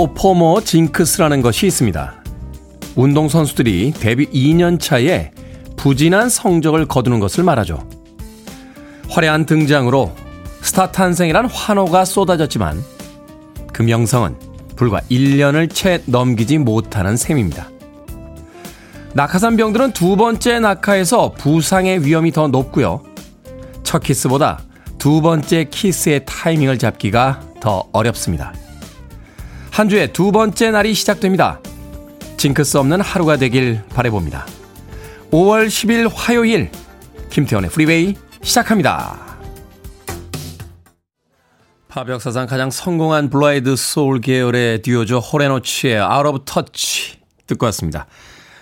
sophomore 징크스라는 것이 있습니다. 운동선수들이 데뷔 2년 차에 부진한 성적을 거두는 것을 말하죠. 화려한 등장으로 스타 탄생이란 환호가 쏟아졌지만 그 명성은 불과 1년을 채 넘기지 못하는 셈입니다. 낙하산병들은 두 번째 낙하에서 부상의 위험이 더 높고요. 첫 키스보다 두 번째 키스의 타이밍을 잡기가 더 어렵습니다. 한 주의 두 번째 날이 시작됩니다. 징크스 없는 하루가 되길 바래봅니다. 5월 10일 화요일 김태훈의 프리웨이 시작합니다. 팝 역사상 가장 성공한 blue-eyed soul 계열의 듀오죠. Hall & Oates의 Out of Touch 듣고 왔습니다.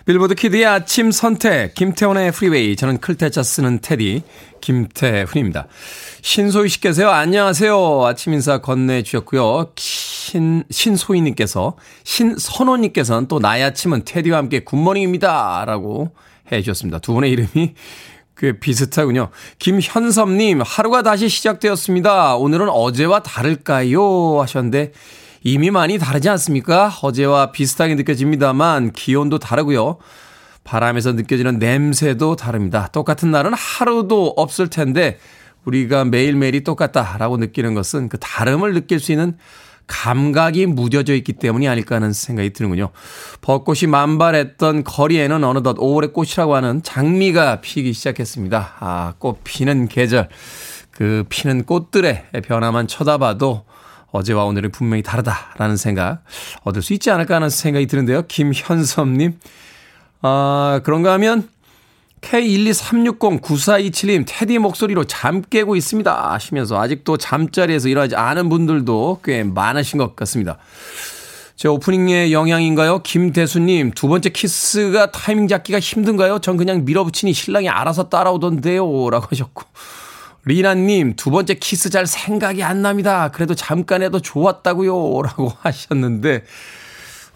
빌보드 키드의 아침 선택, 김태훈의 프리웨이. 저는 클 태 자 쓰는 테디, 김태훈입니다. 신소희 씨께서요, 안녕하세요. 아침 인사 건네주셨고요. 신, 신소희님께서, 신선호님께서는 또 나의 아침은 테디와 함께 good morning입니다. 라고 해 주셨습니다. 두 분의 이름이 꽤 비슷하군요. 김현섭님, 하루가 다시 시작되었습니다. 오늘은 어제와 다를까요? 하셨는데, 이미 많이 다르지 않습니까? 어제와 비슷하게 느껴집니다만 기온도 다르고요. 바람에서 느껴지는 냄새도 다릅니다. 똑같은 날은 하루도 없을 텐데 우리가 매일매일이 똑같다라고 느끼는 것은 그 다름을 느낄 수 있는 감각이 무뎌져 있기 때문이 아닐까 하는 생각이 드는군요. 벚꽃이 만발했던 거리에는 어느덧 5월의 꽃이라고 하는 장미가 피기 시작했습니다. 아, 꽃 피는 계절. 그 피는 꽃들의 변화만 쳐다봐도 어제와 오늘은 분명히 다르다라는 생각 얻을 수 있지 않을까 하는 생각이 드는데요. 김현섭님. 아, 그런가 하면 K123609427님 테디 목소리로 잠 깨고 있습니다 하시면서 아직도 잠자리에서 일어나지 않은 분들도 꽤 많으신 것 같습니다. 제 오프닝의 영향인가요? 김대수님, 두 번째 키스가 타이밍 잡기가 힘든가요? 전 그냥 밀어붙이니 신랑이 알아서 따라오던데요. 라고 하셨고. 리나님, 두 번째 키스 잘 생각이 안 납니다. 그래도 잠깐 해도 좋았다고요. 라고 하셨는데,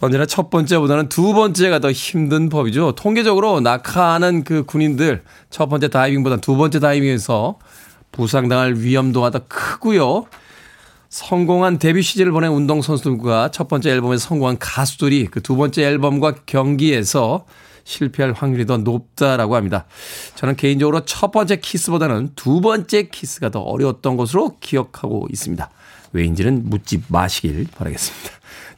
언제나 첫 번째보다는 두 번째가 더 힘든 법이죠. 통계적으로 낙하하는 그 군인들, 첫 번째 다이빙보다 두 번째 다이빙에서 부상당할 위험도가 더 크고요. 성공한 데뷔 시즌을 보낸 운동선수들과 첫 번째 앨범에서 성공한 가수들이 그 두 번째 앨범과 경기에서 실패할 확률이 더 높다라고 합니다. 저는 개인적으로 첫 번째 키스보다는 두 번째 키스가 더 어려웠던 것으로 기억하고 있습니다. 왜인지는 묻지 마시길 바라겠습니다.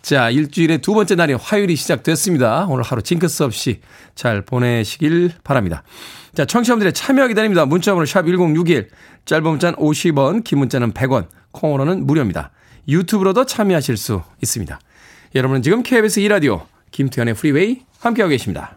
자, 일주일의 두 번째 날인 화요일이 시작됐습니다. 오늘 하루 징크스 없이 잘 보내시길 바랍니다. 자, 청취자분들의 참여 기다립니다. 문자번호 샵 1061, 짧은 문자는 50원, 긴 문자는 100원, 콩으로는 무료입니다. 유튜브로도 참여하실 수 있습니다. 여러분은 지금 KBS 2라디오 김태훈의 프리웨이 함께하고 계십니다.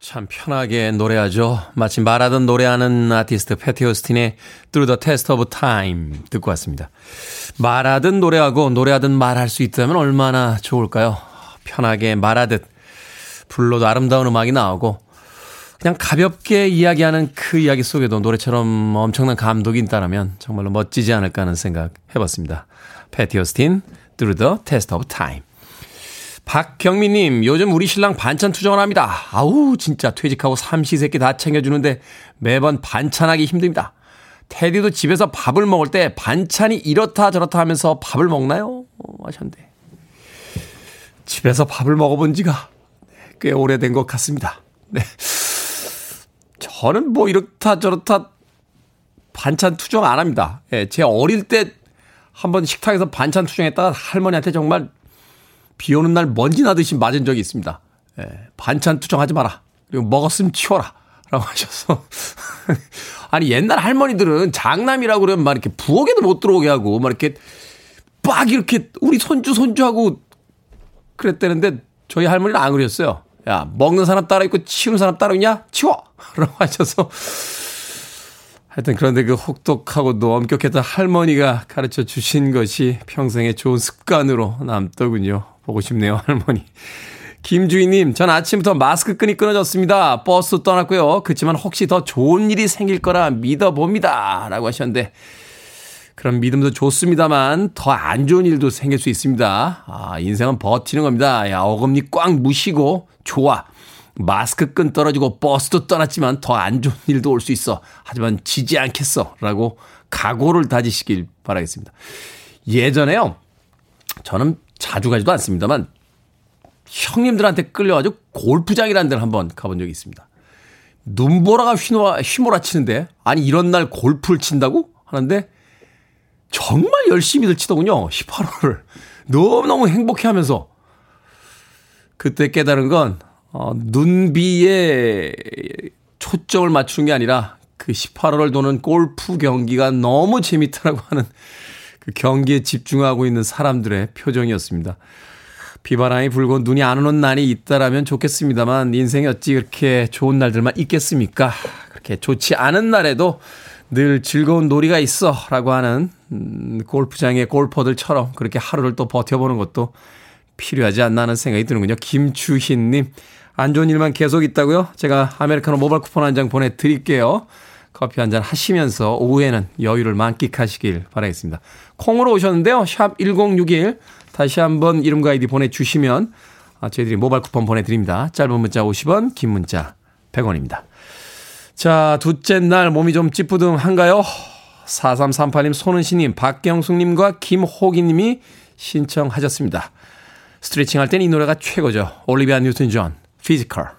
참 편하게 노래하죠. 마치 말하던 노래하는 아티스트 패티 오스틴의 Through the Test of Time 듣고 왔습니다. 말하든 노래하고 노래하든 말할 수 있다면 얼마나 좋을까요? 편하게 말하듯 불러도 아름다운 음악이 나오고 그냥 가볍게 이야기하는 그 이야기 속에도 노래처럼 엄청난 감독이 있다면 정말로 멋지지 않을까 하는 생각 해봤습니다. 패티 오스틴 Through the Test of Time 박경민님, 요즘 우리 신랑 반찬 투정을 합니다. 아우, 진짜 퇴직하고 삼시세끼 다 챙겨주는데 매번 반찬하기 힘듭니다. 테디도 집에서 밥을 먹을 때 반찬이 이렇다 저렇다 하면서 밥을 먹나요? 하셨는데. 집에서 밥을 먹어본 지가 꽤 오래된 것 같습니다. 네. 저는 뭐 이렇다 저렇다 반찬 투정 안 합니다. 예, 제 어릴 때 한번 식탁에서 반찬 투정했다가 할머니한테 정말 비 오는 날 먼지 나듯이 맞은 적이 있습니다. 예, 반찬 투정하지 마라. 그리고 먹었으면 치워라. 라고 하셔서. 아니, 옛날 할머니들은 장남이라고 그러면 막 이렇게 부엌에도 못 들어오게 하고, 막 이렇게 빡 이렇게 우리 손주, 손주하고 그랬다는데 저희 할머니는 안 그랬어요. 야, 먹는 사람 따로 있고 치우는 사람 따로 있냐? 치워! 라고 하셔서 하여튼 그런데 그 혹독하고 도 엄격했던 할머니가 가르쳐 주신 것이 평생의 좋은 습관으로 남더군요. 보고 싶네요, 할머니. 김주희님, 전 아침부터 마스크 끈이 끊어졌습니다. 버스 떠났고요. 그렇지만 혹시 더 좋은 일이 생길 거라 믿어봅니다. 라고 하셨는데, 그런 믿음도 좋습니다만, 더 안 좋은 일도 생길 수 있습니다. 아, 인생은 버티는 겁니다. 야, 어금니 꽉 무시고, 좋아. 마스크 끈 떨어지고 버스도 떠났지만 더 안 좋은 일도 올 수 있어. 하지만 지지 않겠어. 라고 각오를 다지시길 바라겠습니다. 예전에요. 저는 자주 가지도 않습니다만 형님들한테 끌려가지고 골프장이라는 데를 한번 가본 적이 있습니다. 눈보라가 휘몰아, 휘몰아치는데 아니 이런 날 골프를 친다고 하는데 정말 열심히들 치더군요. 18호를. 너무너무 행복해하면서 그때 깨달은 건 어, 눈비에 초점을 맞추는 게 아니라 그 18호를 도는 골프 경기가 너무 재밌다라고 하는 그 경기에 집중하고 있는 사람들의 표정이었습니다. 비바람이 불고 눈이 안 오는 날이 있다라면 좋겠습니다만 인생이 어찌 그렇게 좋은 날들만 있겠습니까? 그렇게 좋지 않은 날에도 늘 즐거운 놀이가 있어 라고 하는 음, 골프장의 골퍼들처럼 그렇게 하루를 또 버텨보는 것도 필요하지 않나 하는 생각이 드는군요. 김주희님 안 좋은 일만 계속 있다고요? 제가 아메리카노 모바일 쿠폰 한 장 보내드릴게요. 커피 한 잔 하시면서 오후에는 여유를 만끽하시길 바라겠습니다. 콩으로 오셨는데요. 샵 1061 다시 한번 이름과 아이디 보내주시면 아, 저희들이 모바일 쿠폰 보내드립니다. 짧은 문자 50원, 긴 문자 100원입니다. 자, 둘째 날 몸이 좀 찌뿌둥한가요? 4338님, 손은시님, 박경숙님과 김호기님이 신청하셨습니다. 스트레칭 할 땐 이 노래가 최고죠. 올리비아 뉴튼 존, Physical.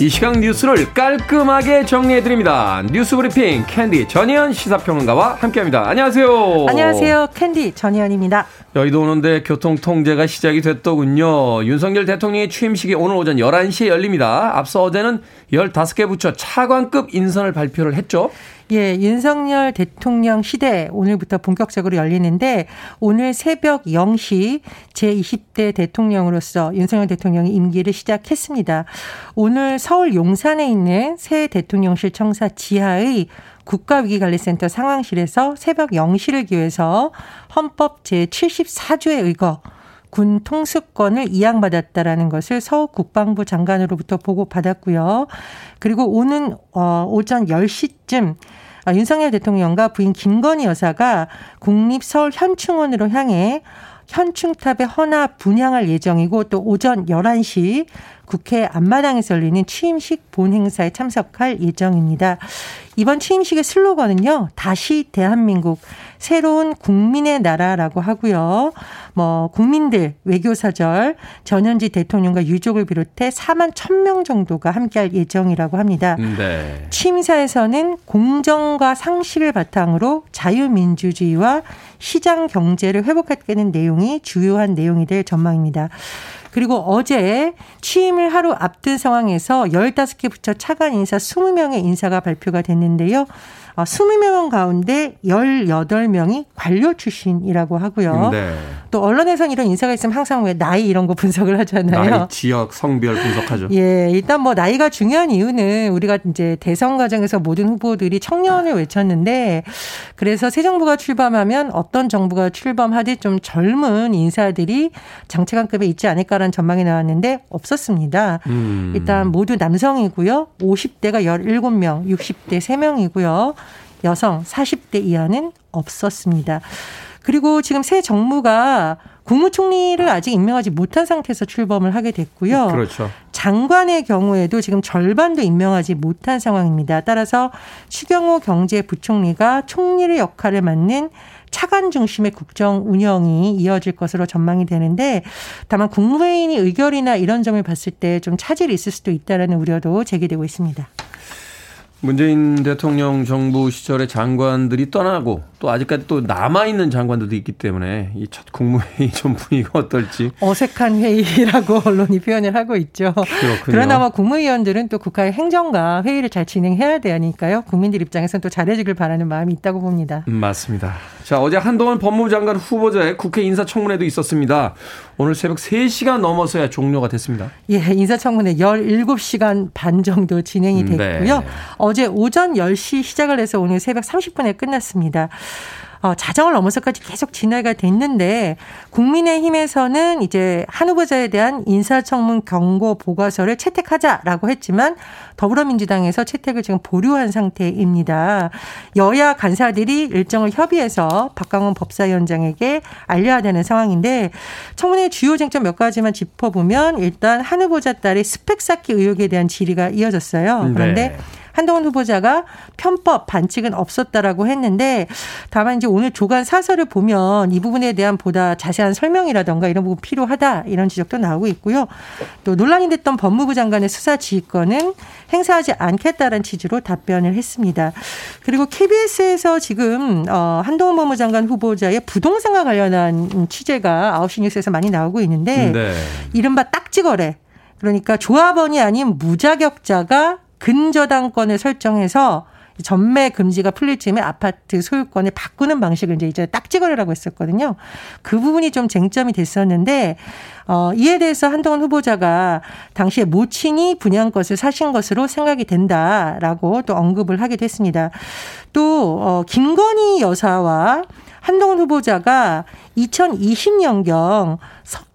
이 시각 뉴스를 깔끔하게 정리해드립니다. 뉴스 브리핑 캔디 전희연 시사평론가와 함께합니다. 안녕하세요. 안녕하세요. 캔디 전희연입니다. 여의도 오는데 교통 통제가 시작이 됐더군요. 윤석열 대통령의 취임식이 오늘 오전 11시에 열립니다. 앞서 어제는 15개 부처 차관급 인선을 발표를 했죠. 예, 윤석열 대통령 시대 오늘부터 본격적으로 열리는데 오늘 새벽 0시 제20대 대통령으로서 윤석열 대통령이 임기를 시작했습니다. 오늘 서울 용산에 있는 새 대통령실 청사 지하의 국가위기관리센터 상황실에서 새벽 0시를 기해서 헌법 제74조에 의거 군 통수권을 이양받았다라는 것을 서울 국방부 장관으로부터 보고받았고요. 그리고 오는 어, 오전 10시쯤 아, 윤석열 대통령과 부인 김건희 여사가 국립 서울 현충원으로 향해 현충탑의 헌화 분양할 예정이고 또 오전 11시 국회 앞마당에서 열리는 취임식 본행사에 참석할 예정입니다. 이번 취임식의 슬로건은요. 다시 대한민국 새로운 국민의 나라라고 하고요. 뭐 국민들 외교사절 전현지 대통령과 유족을 비롯해 4만 1000명 정도가 함께할 예정이라고 합니다. 네. 취임사에서는 공정과 상식을 바탕으로 자유민주주의와 시장 경제를 회복하겠다는 내용이 주요한 내용이 될 전망입니다. 그리고 어제 취임을 하루 앞둔 상황에서 15개 부처 차관 인사 20명의 인사가 발표가 됐는데요. 20명 어, 가운데 18명이 관료 출신이라고 하고요. 네. 또 언론에선 이런 인사가 있으면 항상 왜 나이 이런 거 분석을 하잖아요. 나이, 지역, 성별 분석하죠. 예, 일단 뭐 나이가 중요한 이유는 우리가 이제 대선 과정에서 모든 후보들이 청년을 외쳤는데 그래서 새 정부가 출범하면 어떤 정부가 출범하듯 좀 젊은 인사들이 장차관급에 있지 않을까라는 전망이 나왔는데 없었습니다. 음. 일단 모두 남성이고요. 50대가 17명, 60대 3명이고요. 여성 40대 이하는 없었습니다. 그리고 지금 새 정부가 국무총리를 아직 임명하지 못한 상태에서 출범을 하게 됐고요. 그렇죠. 장관의 경우에도 지금 절반도 임명하지 못한 상황입니다. 따라서 추경호 경제부총리가 총리의 역할을 맡는 차관 중심의 국정 운영이 이어질 것으로 전망이 되는데 다만 국무회의니 의결이나 이런 점을 봤을 때 좀 차질이 있을 수도 있다라는 우려도 제기되고 있습니다. 문재인 대통령 정부 시절의 장관들이 떠나고 또 아직까지 또 남아있는 장관들도 있기 때문에 이 첫 국무회의 좀 분위기가 어떨지. 어색한 회의라고 언론이 표현을 하고 있죠. 그렇군요. 그러나 뭐 국무위원들은 또 국가의 행정과 회의를 잘 진행해야 되니까요. 국민들 입장에서는 또 잘해주길 바라는 마음이 있다고 봅니다. 음, 맞습니다. 자, 어제 한동안 법무부 장관 후보자의 국회 인사청문회도 있었습니다. 오늘 새벽 3시간 넘어서야 종료가 됐습니다. 예, 인사청문회 17시간 반 정도 진행이 음, 됐고요. 네. 어제 오전 10시 시작을 해서 오늘 새벽 30분에 끝났습니다. 어, 자정을 넘어서까지 계속 진화가 됐는데 국민의힘에서는 이제 한 후보자에 대한 인사청문 경고 보고서를 채택하자라고 했지만 더불어민주당에서 채택을 지금 보류한 상태입니다. 여야 간사들이 일정을 협의해서 박강원 법사위원장에게 알려야 되는 상황인데 청문회 주요 쟁점 몇 가지만 짚어보면 일단 한 후보자 딸의 스펙 쌓기 의혹에 대한 질의가 이어졌어요. 그런데 네. 한동훈 후보자가 편법 반칙은 없었다라고 했는데 다만 이제 오늘 조간 사설을 보면 이 부분에 대한 보다 자세한 설명이라던가 이런 부분 필요하다 이런 지적도 나오고 있고요. 또 논란이 됐던 법무부 장관의 수사 지휘권은 행사하지 않겠다는 취지로 답변을 했습니다. 그리고 KBS에서 지금 어 한동훈 법무부 장관 후보자의 부동산과 관련한 취재가 9시 뉴스에서 많이 나오고 있는데 네. 이른바 딱지 거래 그러니까 조합원이 아닌 무자격자가 근저당권을 설정해서 전매 금지가 풀릴 즈음에 아파트 소유권을 바꾸는 방식을 이제 이제 딱지거리라고 했었거든요. 그 부분이 좀 쟁점이 됐었는데 어 이에 대해서 한동훈 후보자가 당시에 모친이 분양 것을 사신 것으로 생각이 된다라고 또 언급을 하게 됐습니다. 또어 김건희 여사와 한동훈 후보자가 2020년경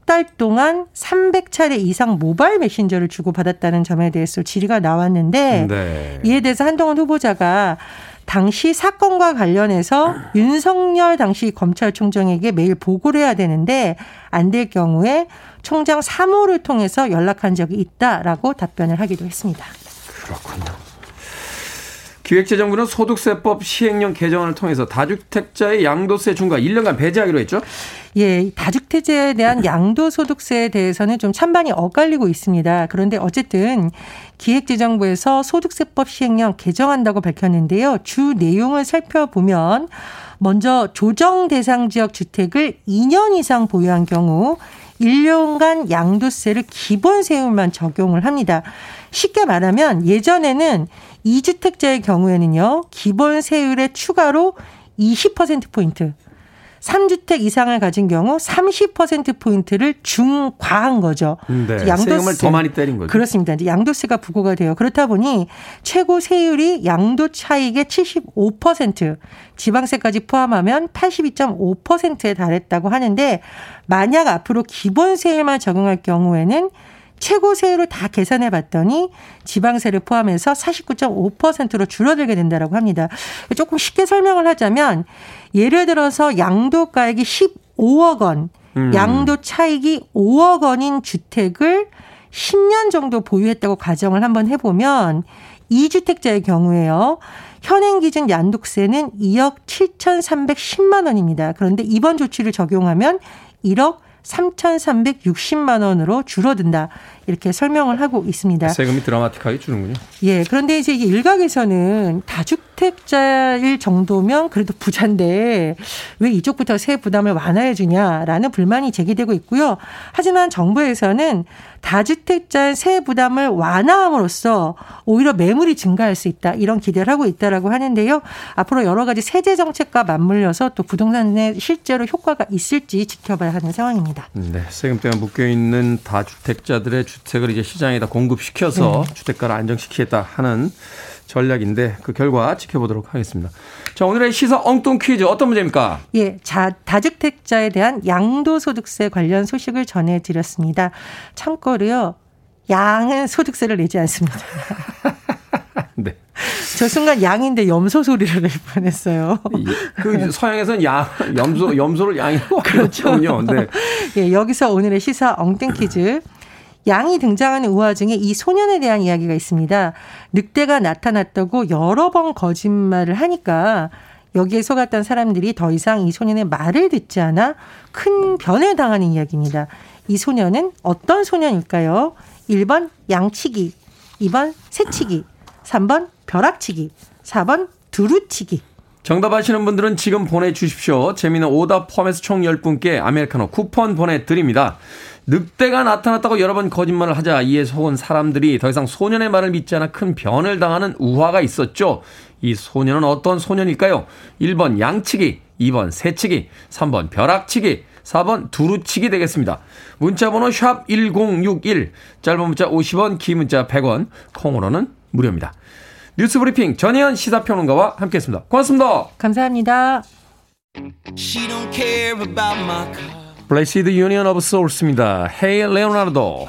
달 동안 300차례 이상 모바일 메신저를 주고받았다는 점에 대해서 질의가 나왔는데 네. 이에 대해서 한동훈 후보자가 당시 사건과 관련해서 윤석열 당시 검찰총장에게 매일 보고를 해야 되는데 안 될 경우에 총장 사무를 통해서 연락한 적이 있다라고 답변을 하기도 했습니다. 그렇군요. 기획재정부는 소득세법 시행령 개정안을 통해서 다주택자의 양도세 중과 1년간 배제하기로 했죠? 예, 다주택자에 대한 양도소득세에 대해서는 좀 찬반이 엇갈리고 있습니다. 그런데 어쨌든 기획재정부에서 소득세법 시행령 개정한다고 밝혔는데요. 주 내용을 살펴보면 먼저 조정 대상 지역 주택을 2년 이상 보유한 경우 1년간 양도세를 기본 세율만 적용을 합니다. 쉽게 말하면 예전에는 2주택자의 경우에는요, 기본 세율에 추가로 20%포인트, 3주택 이상을 가진 경우 30%포인트를 중과한 거죠. 네. 양도세. 더 많이 때린 거죠. 그렇습니다. 이제 양도세가 부과가 돼요. 그렇다 보니 최고 세율이 양도 차익의 75% 지방세까지 포함하면 82.5%에 달했다고 하는데 만약 앞으로 기본 세율만 적용할 경우에는 최고 세율을 다 계산해 봤더니 지방세를 포함해서 49.5%로 줄어들게 된다라고 합니다. 조금 쉽게 설명을 하자면 예를 들어서 양도 가액이 15억 원, 음. 양도 차익이 5억 원인 주택을 10년 정도 보유했다고 가정을 한번 해보면 2주택자의 경우에요. 현행 기준 양도세는 2억 7,310만 원입니다. 그런데 이번 조치를 적용하면 1억 3,360만 원으로 줄어든다. 이렇게 설명을 하고 있습니다. 세금이 드라마틱하게 주는군요. 예. 그런데 이제 일각에서는 다주택자일 정도면 그래도 부자인데 왜 이쪽부터 세 부담을 완화해 주냐라는 불만이 제기되고 있고요. 하지만 정부에서는 다주택자의 세 부담을 완화함으로써 오히려 매물이 증가할 수 있다. 이런 기대를 하고 있다라고 하는데요. 앞으로 여러 가지 세제 정책과 맞물려서 또 부동산에 실제로 효과가 있을지 지켜봐야 하는 상황입니다. 네. 세금 때문에 묶여 있는 다주택자들의 주택을 이제 시장에다 공급시켜서 네. 주택가를 안정시키겠다 하는 전략인데 그 결과 지켜보도록 하겠습니다. 자, 오늘의 시사 엉뚱 퀴즈 어떤 문제입니까? 예, 자, 다주택자에 대한 양도소득세 관련 소식을 전해드렸습니다. 참고로요, 양은 소득세를 내지 않습니다. 네. 저 순간 양인데 염소 소리를 낼 뻔했어요. 그 서양에서는 양, 염소, 염소를 양이라고 그렇죠. 네. 예, 여기서 오늘의 시사 엉뚱 퀴즈. 양이 등장하는 우화 중에 이 소년에 대한 이야기가 있습니다. 늑대가 나타났다고 여러 번 거짓말을 하니까 여기에 속았던 사람들이 더 이상 이 소년의 말을 듣지 않아 큰 변을 당하는 이야기입니다. 이 소년은 어떤 소년일까요? 1번 양치기, 2번 새치기, 3번 벼락치기, 4번 두루치기. 정답 아시는 분들은 지금 보내주십시오. 재미는 오답 포함해서 총 10분께 아메리카노 쿠폰 보내드립니다. 늑대가 나타났다고 여러 번 거짓말을 하자 이에 속은 사람들이 더 이상 소년의 말을 믿지 않아 큰 변을 당하는 우화가 있었죠. 이 소년은 어떤 소년일까요? 1번 양치기, 2번 새치기, 3번 벼락치기, 4번 두루치기 되겠습니다. 문자번호 샵 1061, 짧은 문자 50원, 긴 문자 100원, 콩으로는 무료입니다. 뉴스 브리핑 전혜연 시사평론가와 함께했습니다. 고맙습니다. 감사합니다. Blessid Union of Souls입니다. Hey Leonardo.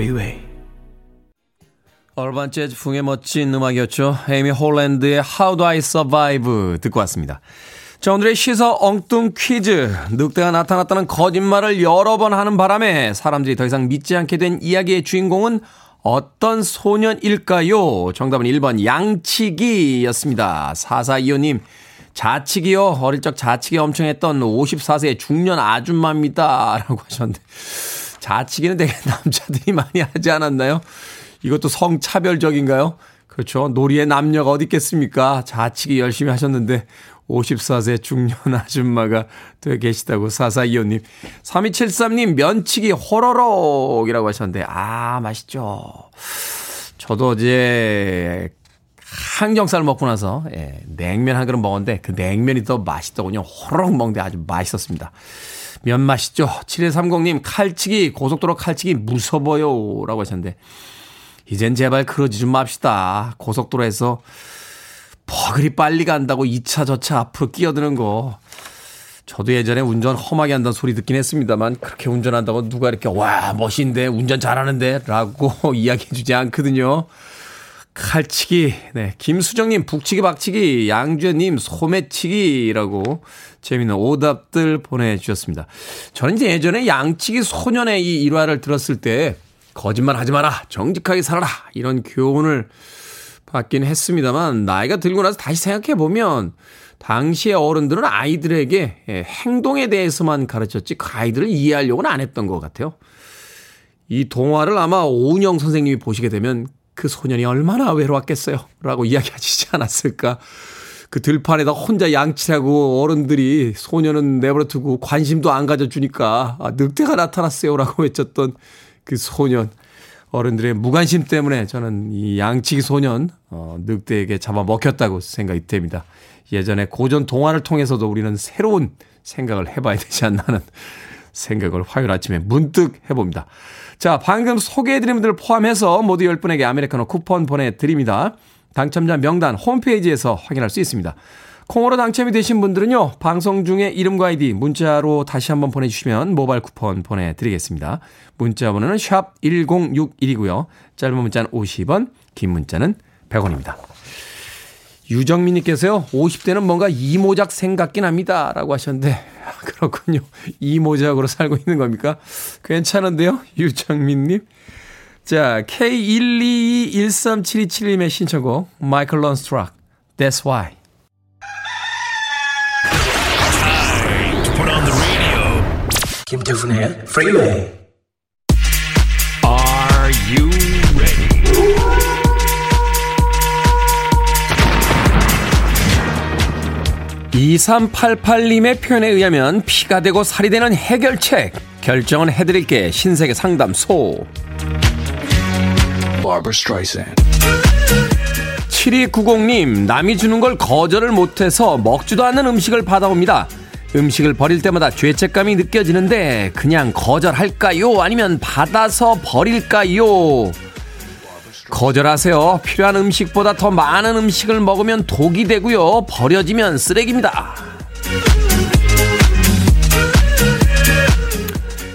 Freeway. 얼반 재즈 풍의 멋진 음악이었죠. 에이미 홀랜드의 How Do I Survive 듣고 왔습니다. 자, 오늘의 시서 엉뚱 퀴즈. 늑대가 나타났다는 거짓말을 여러 번 하는 바람에 사람들이 더 이상 믿지 않게 된 이야기의 주인공은 어떤 소년일까요? 정답은 1번 양치기였습니다. 4425님. 자치기요. 어릴 적 자치기 엄청 했던 54세 중년 아줌마입니다. 라고 하셨는데. 자치기는 되게 남자들이 많이 하지 않았나요? 이것도 성차별적인가요? 그렇죠. 놀이의 남녀가 어디 있겠습니까? 자치기 열심히 하셨는데 54세 중년 아줌마가 되어 계시다고 4425님. 3273님 면치기 호러록이라고 하셨는데 아 맛있죠. 저도 어제 항정살 먹고 나서 예, 냉면 한 그릇 먹었는데 그 냉면이 더 맛있더군요. 호로록 먹는데 아주 맛있었습니다. 면 맛있죠. 7130님 칼치기 고속도로 칼치기 무서워요 라고 하셨는데 이젠 제발 그러지 좀 맙시다. 고속도로에서 버글이 빨리 간다고 2차 저차 앞으로 끼어드는 거. 저도 예전에 운전 험하게 한다는 소리 듣긴 했습니다만 그렇게 운전한다고 누가 이렇게 와 멋있는데 운전 잘하는데 라고 이야기해 주지 않거든요. 칼치기, 네. 김수정님, 북치기, 박치기, 양주님, 소매치기라고 재미있는 오답들 보내주셨습니다. 저는 이제 예전에 양치기 소년의 이 일화를 들었을 때 거짓말 하지 마라. 정직하게 살아라. 이런 교훈을 받긴 했습니다만 나이가 들고 나서 다시 생각해 보면 당시의 어른들은 아이들에게 예, 행동에 대해서만 가르쳤지 그 아이들을 이해하려고는 안 했던 것 같아요. 이 동화를 아마 오은영 선생님이 보시게 되면 그 소년이 얼마나 외로웠겠어요. 라고 이야기하시지 않았을까. 그 들판에다 혼자 양치하고 어른들이 소년은 내버려 두고 관심도 안 가져주니까 아, 늑대가 나타났어요. 라고 외쳤던 그 소년 어른들의 무관심 때문에 저는 이 양치기 소년 어, 늑대에게 잡아 먹혔다고 생각이 됩니다. 예전에 고전 동화를 통해서도 우리는 새로운 생각을 해봐야 되지 않나 하는 생각을 화요일 아침에 문득 해봅니다. 자, 방금 소개해드린 분들 포함해서 모두 10분에게 아메리카노 쿠폰 보내드립니다. 당첨자 명단 홈페이지에서 확인할 수 있습니다. 콩으로 당첨이 되신 분들은요, 방송 중에 이름과 아이디 문자로 다시 한번 보내주시면 모바일 쿠폰 보내드리겠습니다. 문자 번호는 샵 1061이고요. 짧은 문자는 50원, 긴 문자는 100원입니다. 유정민님께서요, 50대는 뭔가 이모작 생각긴 합니다. 라고 하셨는데, 그렇군요. 이모작으로 살고 있는 겁니까? 괜찮은데요? 유정민님. 자, K122137271님의 신청곡, Michael Learns to Rock, That's Why. 김태훈의 프리웨이 (2388님의) 표현에 의하면 피가 되고 살이 되는 해결책. 결정은 해드릴게. 신세계 상담소. 7290님 남이 주는 걸 거절을 못해서 먹지도 않는 음식을 받아옵니다. 음식을 버릴 때마다 죄책감이 느껴지는데 그냥 거절할까요? 아니면 받아서 버릴까요? 거절하세요. 필요한 음식보다 더 많은 음식을 먹으면 독이 되고요. 버려지면 쓰레기입니다.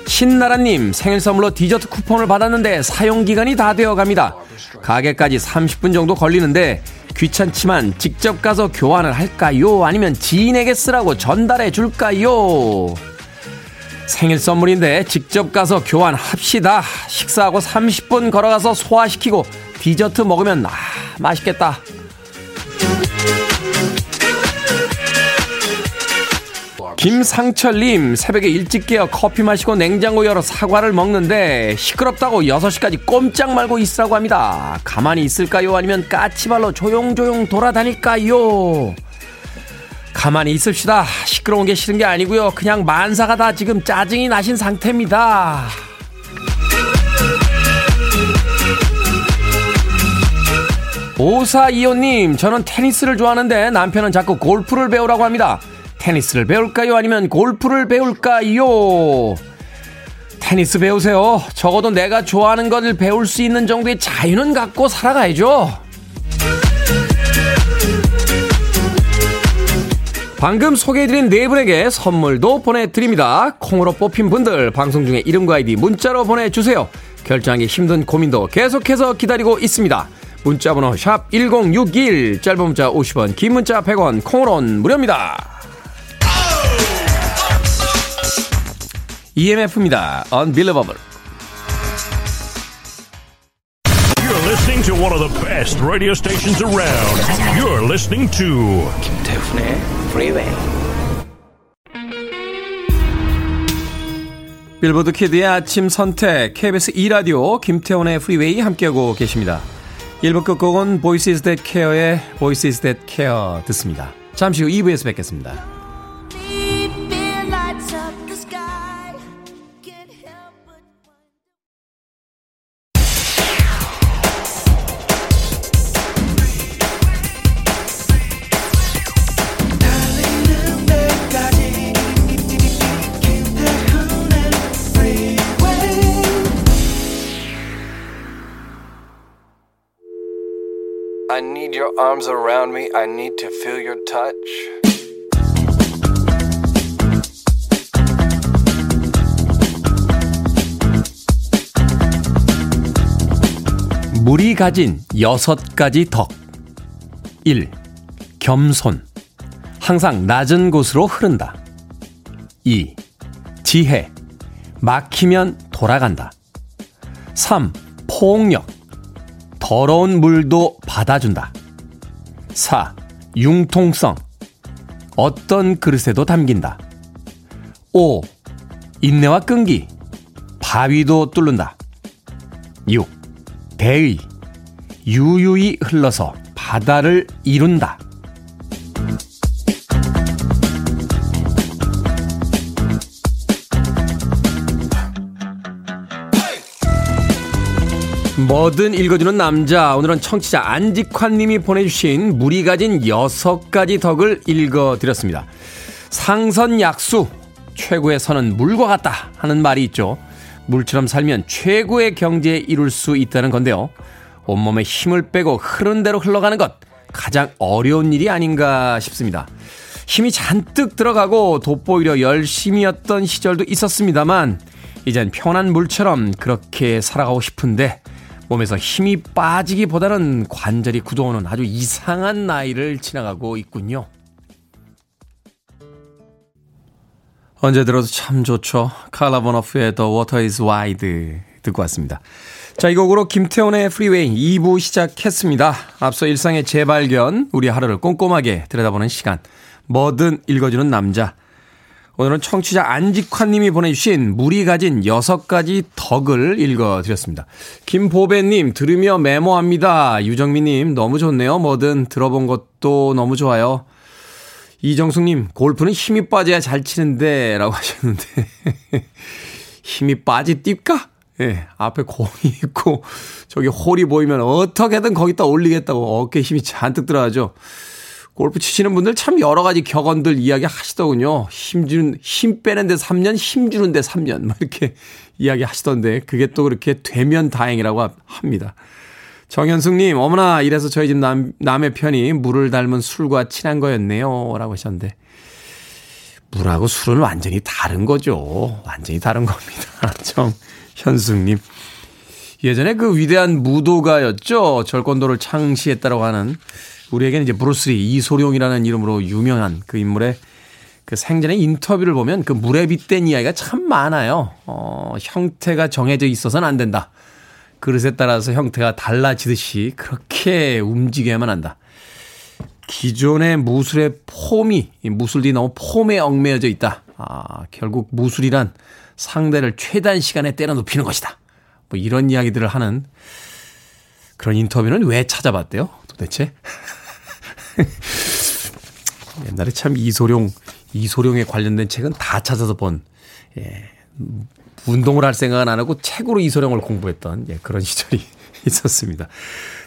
신나라님 생일 선물로 디저트 쿠폰을 받았는데 사용 기간이 다 되어 갑니다. 가게까지 30분 정도 걸리는데 귀찮지만 직접 가서 교환을 할까요? 아니면 지인에게 쓰라고 전달해 줄까요? 생일 선물인데 직접 가서 교환합시다. 식사하고 30분 걸어가서 소화시키고 디저트 먹으면 아, 맛있겠다. 김상철님, 새벽에 일찍 깨어 커피 마시고 냉장고 열어 사과를 먹는데 시끄럽다고 6시까지 꼼짝 말고 있으라고 합니다. 가만히 있을까요? 아니면 까치발로 조용조용 돌아다닐까요? 가만히 있읍시다. 시끄러운 게 싫은 게 아니고요. 그냥 만사가 다 지금 짜증이 나신 상태입니다. 오사이호님, 저는 테니스를 좋아하는데 남편은 자꾸 골프를 배우라고 합니다. 테니스를 배울까요? 아니면 골프를 배울까요? 테니스 배우세요. 적어도 내가 좋아하는 것을 배울 수 있는 정도의 자유는 갖고 살아가야죠. 방금 소개해드린 네 분에게 선물도 보내드립니다. 콩으로 뽑힌 분들 방송 중에 이름과 아이디 문자로 보내주세요. 결정하기 힘든 고민도 계속해서 기다리고 있습니다. 문자번호 샵 1061, 짧은 문자 50원, 긴 문자 100원, 콩으로는 무료입니다. EMF입니다. Unbelievable. To one of the best radio stations around. You're listening to 김태훈의 Freeway. 빌보드 키드의 아침 선택 KBS 2라디오 김태원의 프리웨이 함께하고 계십니다. 1부 끝곡은 Voices That Care의 Voices That Care 듣습니다. 잠시 후 2부에서 뵙겠습니다. I need your arms around me. I need to feel your touch. 물이 가진 여섯 가지 덕. 1. 겸손. 항상 낮은 곳으로 흐른다. 2. 지혜. 막히면 돌아간다. 3. 폭력. 더러운 물도 받아준다. 4. 융통성. 어떤 그릇에도 담긴다. 5. 인내와 끈기. 바위도 뚫는다. 6. 대의. 유유히 흘러서 바다를 이룬다. 뭐든 읽어주는 남자. 오늘은 청취자 안직환님이 보내주신 물이 가진 여섯 가지 덕을 읽어드렸습니다. 상선약수. 최고의 선은 물과 같다 하는 말이 있죠. 물처럼 살면 최고의 경제에 이룰 수 있다는 건데요. 온몸에 힘을 빼고 흐른 대로 흘러가는 것. 가장 어려운 일이 아닌가 싶습니다. 힘이 잔뜩 들어가고 돋보이려 열심이었던 시절도 있었습니다만, 이젠 편한 물처럼 그렇게 살아가고 싶은데, 몸에서 힘이 빠지기보다는 관절이 굳어오는 아주 이상한 나이를 지나가고 있군요. 언제 들어도 참 좋죠. 칼라 버너프의 The Water is Wide 듣고 왔습니다. 자, 이 곡으로 김태훈의 프리웨이 2부 시작했습니다. 앞서 일상의 재발견, 우리 하루를 꼼꼼하게 들여다보는 시간. 뭐든 읽어주는 남자. 오늘은 청취자 안직환님이 보내주신 물이 가진 여섯 가지 덕을 읽어드렸습니다. 김보배님 들으며 메모합니다. 유정미님 너무 좋네요. 뭐든 들어본 것도 너무 좋아요. 이정숙님 골프는 힘이 빠져야 잘 치는데 라고 하셨는데 힘이 빠지 띠까? 예, 네, 앞에 공이 있고 저기 홀이 보이면 어떻게든 거기다 올리겠다고 어깨에 힘이 잔뜩 들어가죠. 골프 치시는 분들 참 여러 가지 격언들 이야기 하시더군요. 힘 주는, 힘 빼는데 3년, 힘 주는데 3년. 막 이렇게 이야기 하시던데, 그게 또 그렇게 되면 다행이라고 합니다. 정현숙님, 어머나, 이래서 저희 집 남, 남의 편이 물을 닮은 술과 친한 거였네요. 라고 하셨는데, 물하고 술은 완전히 다른 거죠. 완전히 다른 겁니다. 정현숙님. 예전에 그 위대한 무도가였죠. 절권도를 창시했다고 하는 우리에게는 이제 브루스리 이소룡이라는 이름으로 유명한 그 인물의 그 생전에 인터뷰를 보면 그 물에 빗댄 이야기가 참 많아요. 어, 형태가 정해져 있어서는 안 된다. 그릇에 따라서 형태가 달라지듯이 그렇게 움직여야만 한다. 기존의 무술의 폼이, 무술이 너무 폼에 얽매여져 있다. 아, 결국 무술이란 상대를 최단 시간에 때려 눕히는 것이다. 뭐 이런 이야기들을 하는 그런 인터뷰는 왜 찾아봤대요? 도대체? 옛날에 참 이소룡, 이소룡에 관련된 책은 다 찾아서 본, 예, 운동을 할 생각은 안 하고 책으로 이소룡을 공부했던, 예, 그런 시절이 있었습니다.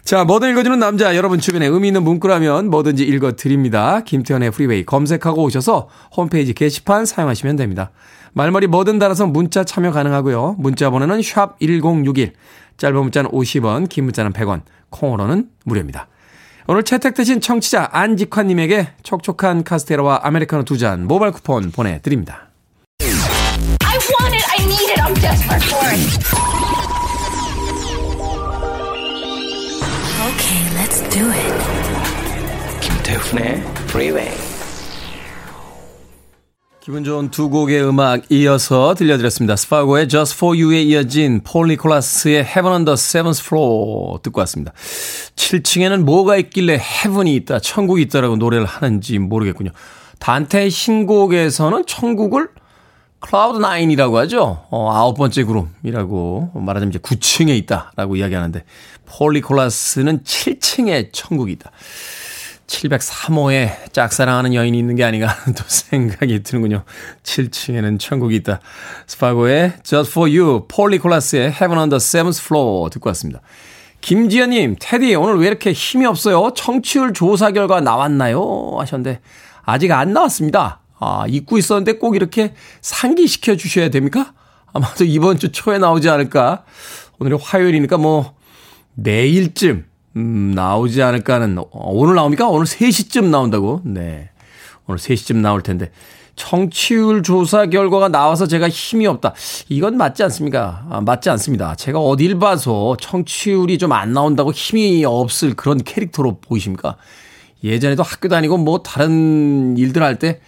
자, 뭐든 읽어주는 남자, 여러분 주변에 의미 있는 문구라면 뭐든지 읽어드립니다. 김태훈의 프리웨이 검색하고 오셔서 홈페이지 게시판 사용하시면 됩니다. 말머리 뭐든 달아서 문자 참여 가능하고요. 문자 번호는 샵 1061, 짧은 문자는 50원, 긴 문자는 100원, 콩으로는 무료입니다. 오늘 채택되신 청취자 안직환님에게 촉촉한 카스테라와 아메리카노 두 잔 모바일 쿠폰 보내드립니다. I want it. I need it. I'm desperate for it. Okay, let's do it. 김태훈의 Freeway. 기분 좋은 두 곡의 음악 이어서 들려드렸습니다. 스파고의 Just For You에 이어진 폴 니콜라스의 Heaven on the Seventh Floor 듣고 왔습니다. 7층에는 뭐가 있길래 heaven이 있다, 천국이 있다라고 노래를 하는지 모르겠군요. 단테의 신곡에서는 천국을 클라우드 9이라고 하죠. 어, 아홉 번째 구름이라고 말하자면 이제 9층에 있다라고 이야기하는데 폴 니콜라스는 7층에 천국이 있다. 703호에 짝사랑하는 여인이 있는 게 아닌가 또 생각이 드는군요. 7층에는 천국이 있다. 스파고의 Just For You, 폴 니콜라스의 Heaven on the Seventh Floor 듣고 왔습니다. 김지연님, 테디 오늘 왜 이렇게 힘이 없어요? 청취율 조사 결과 나왔나요? 하셨는데 아직 안 나왔습니다. 아, 잊고 있었는데 꼭 이렇게 상기시켜 주셔야 됩니까? 아마도 이번 주 초에 나오지 않을까. 오늘이 화요일이니까 뭐 내일쯤 음, 나오지 않을까 하는, 어, 오늘 나옵니까? 오늘 3시쯤 나온다고? 네. 오늘 3시쯤 나올 텐데. 청취율 조사 결과가 나와서 제가 힘이 없다. 이건 맞지 않습니까? 아, 맞지 않습니다. 제가 어딜 봐서 청취율이 좀 안 나온다고 힘이 없을 그런 캐릭터로 보이십니까? 예전에도 학교 다니고 뭐 다른 일들 할 때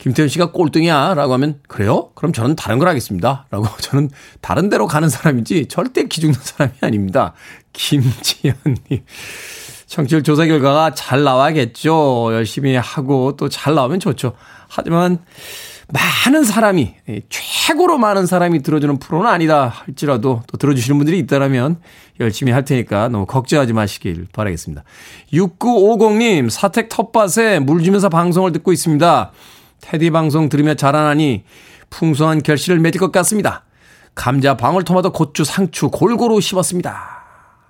김태현 씨가 꼴등이야 라고 하면 그래요? 그럼 저는 다른 걸 하겠습니다. 라고 저는 다른 데로 가는 사람이지 절대 기죽는 사람이 아닙니다. 김지현님. 청취율 조사 결과가 잘 나와야겠죠. 열심히 하고 또 잘 나오면 좋죠. 하지만 많은 사람이 최고로 많은 사람이 들어주는 프로는 아니다 할지라도 또 들어주시는 분들이 있다라면 열심히 할 테니까 너무 걱정하지 마시길 바라겠습니다. 6950님 사택 텃밭에 물 주면서 방송을 듣고 있습니다. 테디 방송 들으며 자라나니 풍성한 결실을 맺을 것 같습니다. 감자, 방울토마토, 고추, 상추 골고루 심었습니다.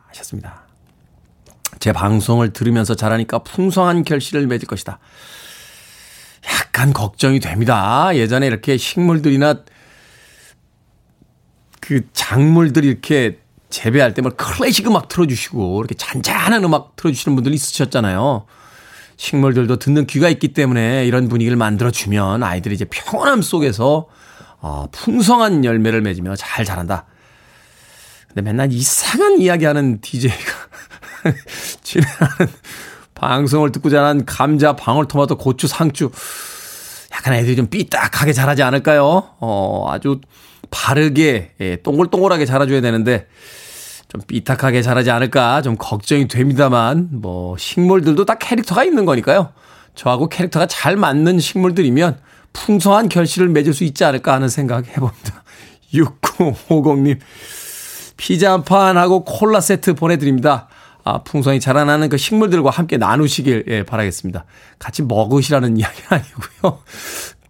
하셨습니다. 제 방송을 들으면서 자라니까 풍성한 결실을 맺을 것이다. 약간 걱정이 됩니다. 예전에 이렇게 식물들이나 그 작물들이 이렇게 재배할 때 뭐 클래식 음악 틀어주시고 이렇게 잔잔한 음악 틀어주시는 분들 있으셨잖아요. 식물들도 듣는 귀가 있기 때문에 이런 분위기를 만들어주면 아이들이 이제 평온함 속에서 어, 풍성한 열매를 맺으며 잘 자란다. 근데 맨날 이상한 이야기 하는 DJ가 진행하는 방송을 듣고 자란 감자, 방울토마토, 고추, 상추. 약간 애들이 좀 삐딱하게 자라지 않을까요? 어, 아주 바르게, 예, 동글동글하게 자라줘야 되는데, 좀 삐딱하게 자라지 않을까 좀 걱정이 됩니다만, 뭐, 식물들도 다 캐릭터가 있는 거니까요. 저하고 캐릭터가 잘 맞는 식물들이면 풍성한 결실을 맺을 수 있지 않을까 하는 생각 해봅니다. 6950님, 피자 한 판하고 콜라 세트 보내드립니다. 아, 풍성히 자라나는 그 식물들과 함께 나누시길 예, 바라겠습니다. 같이 먹으시라는 이야기 아니고요.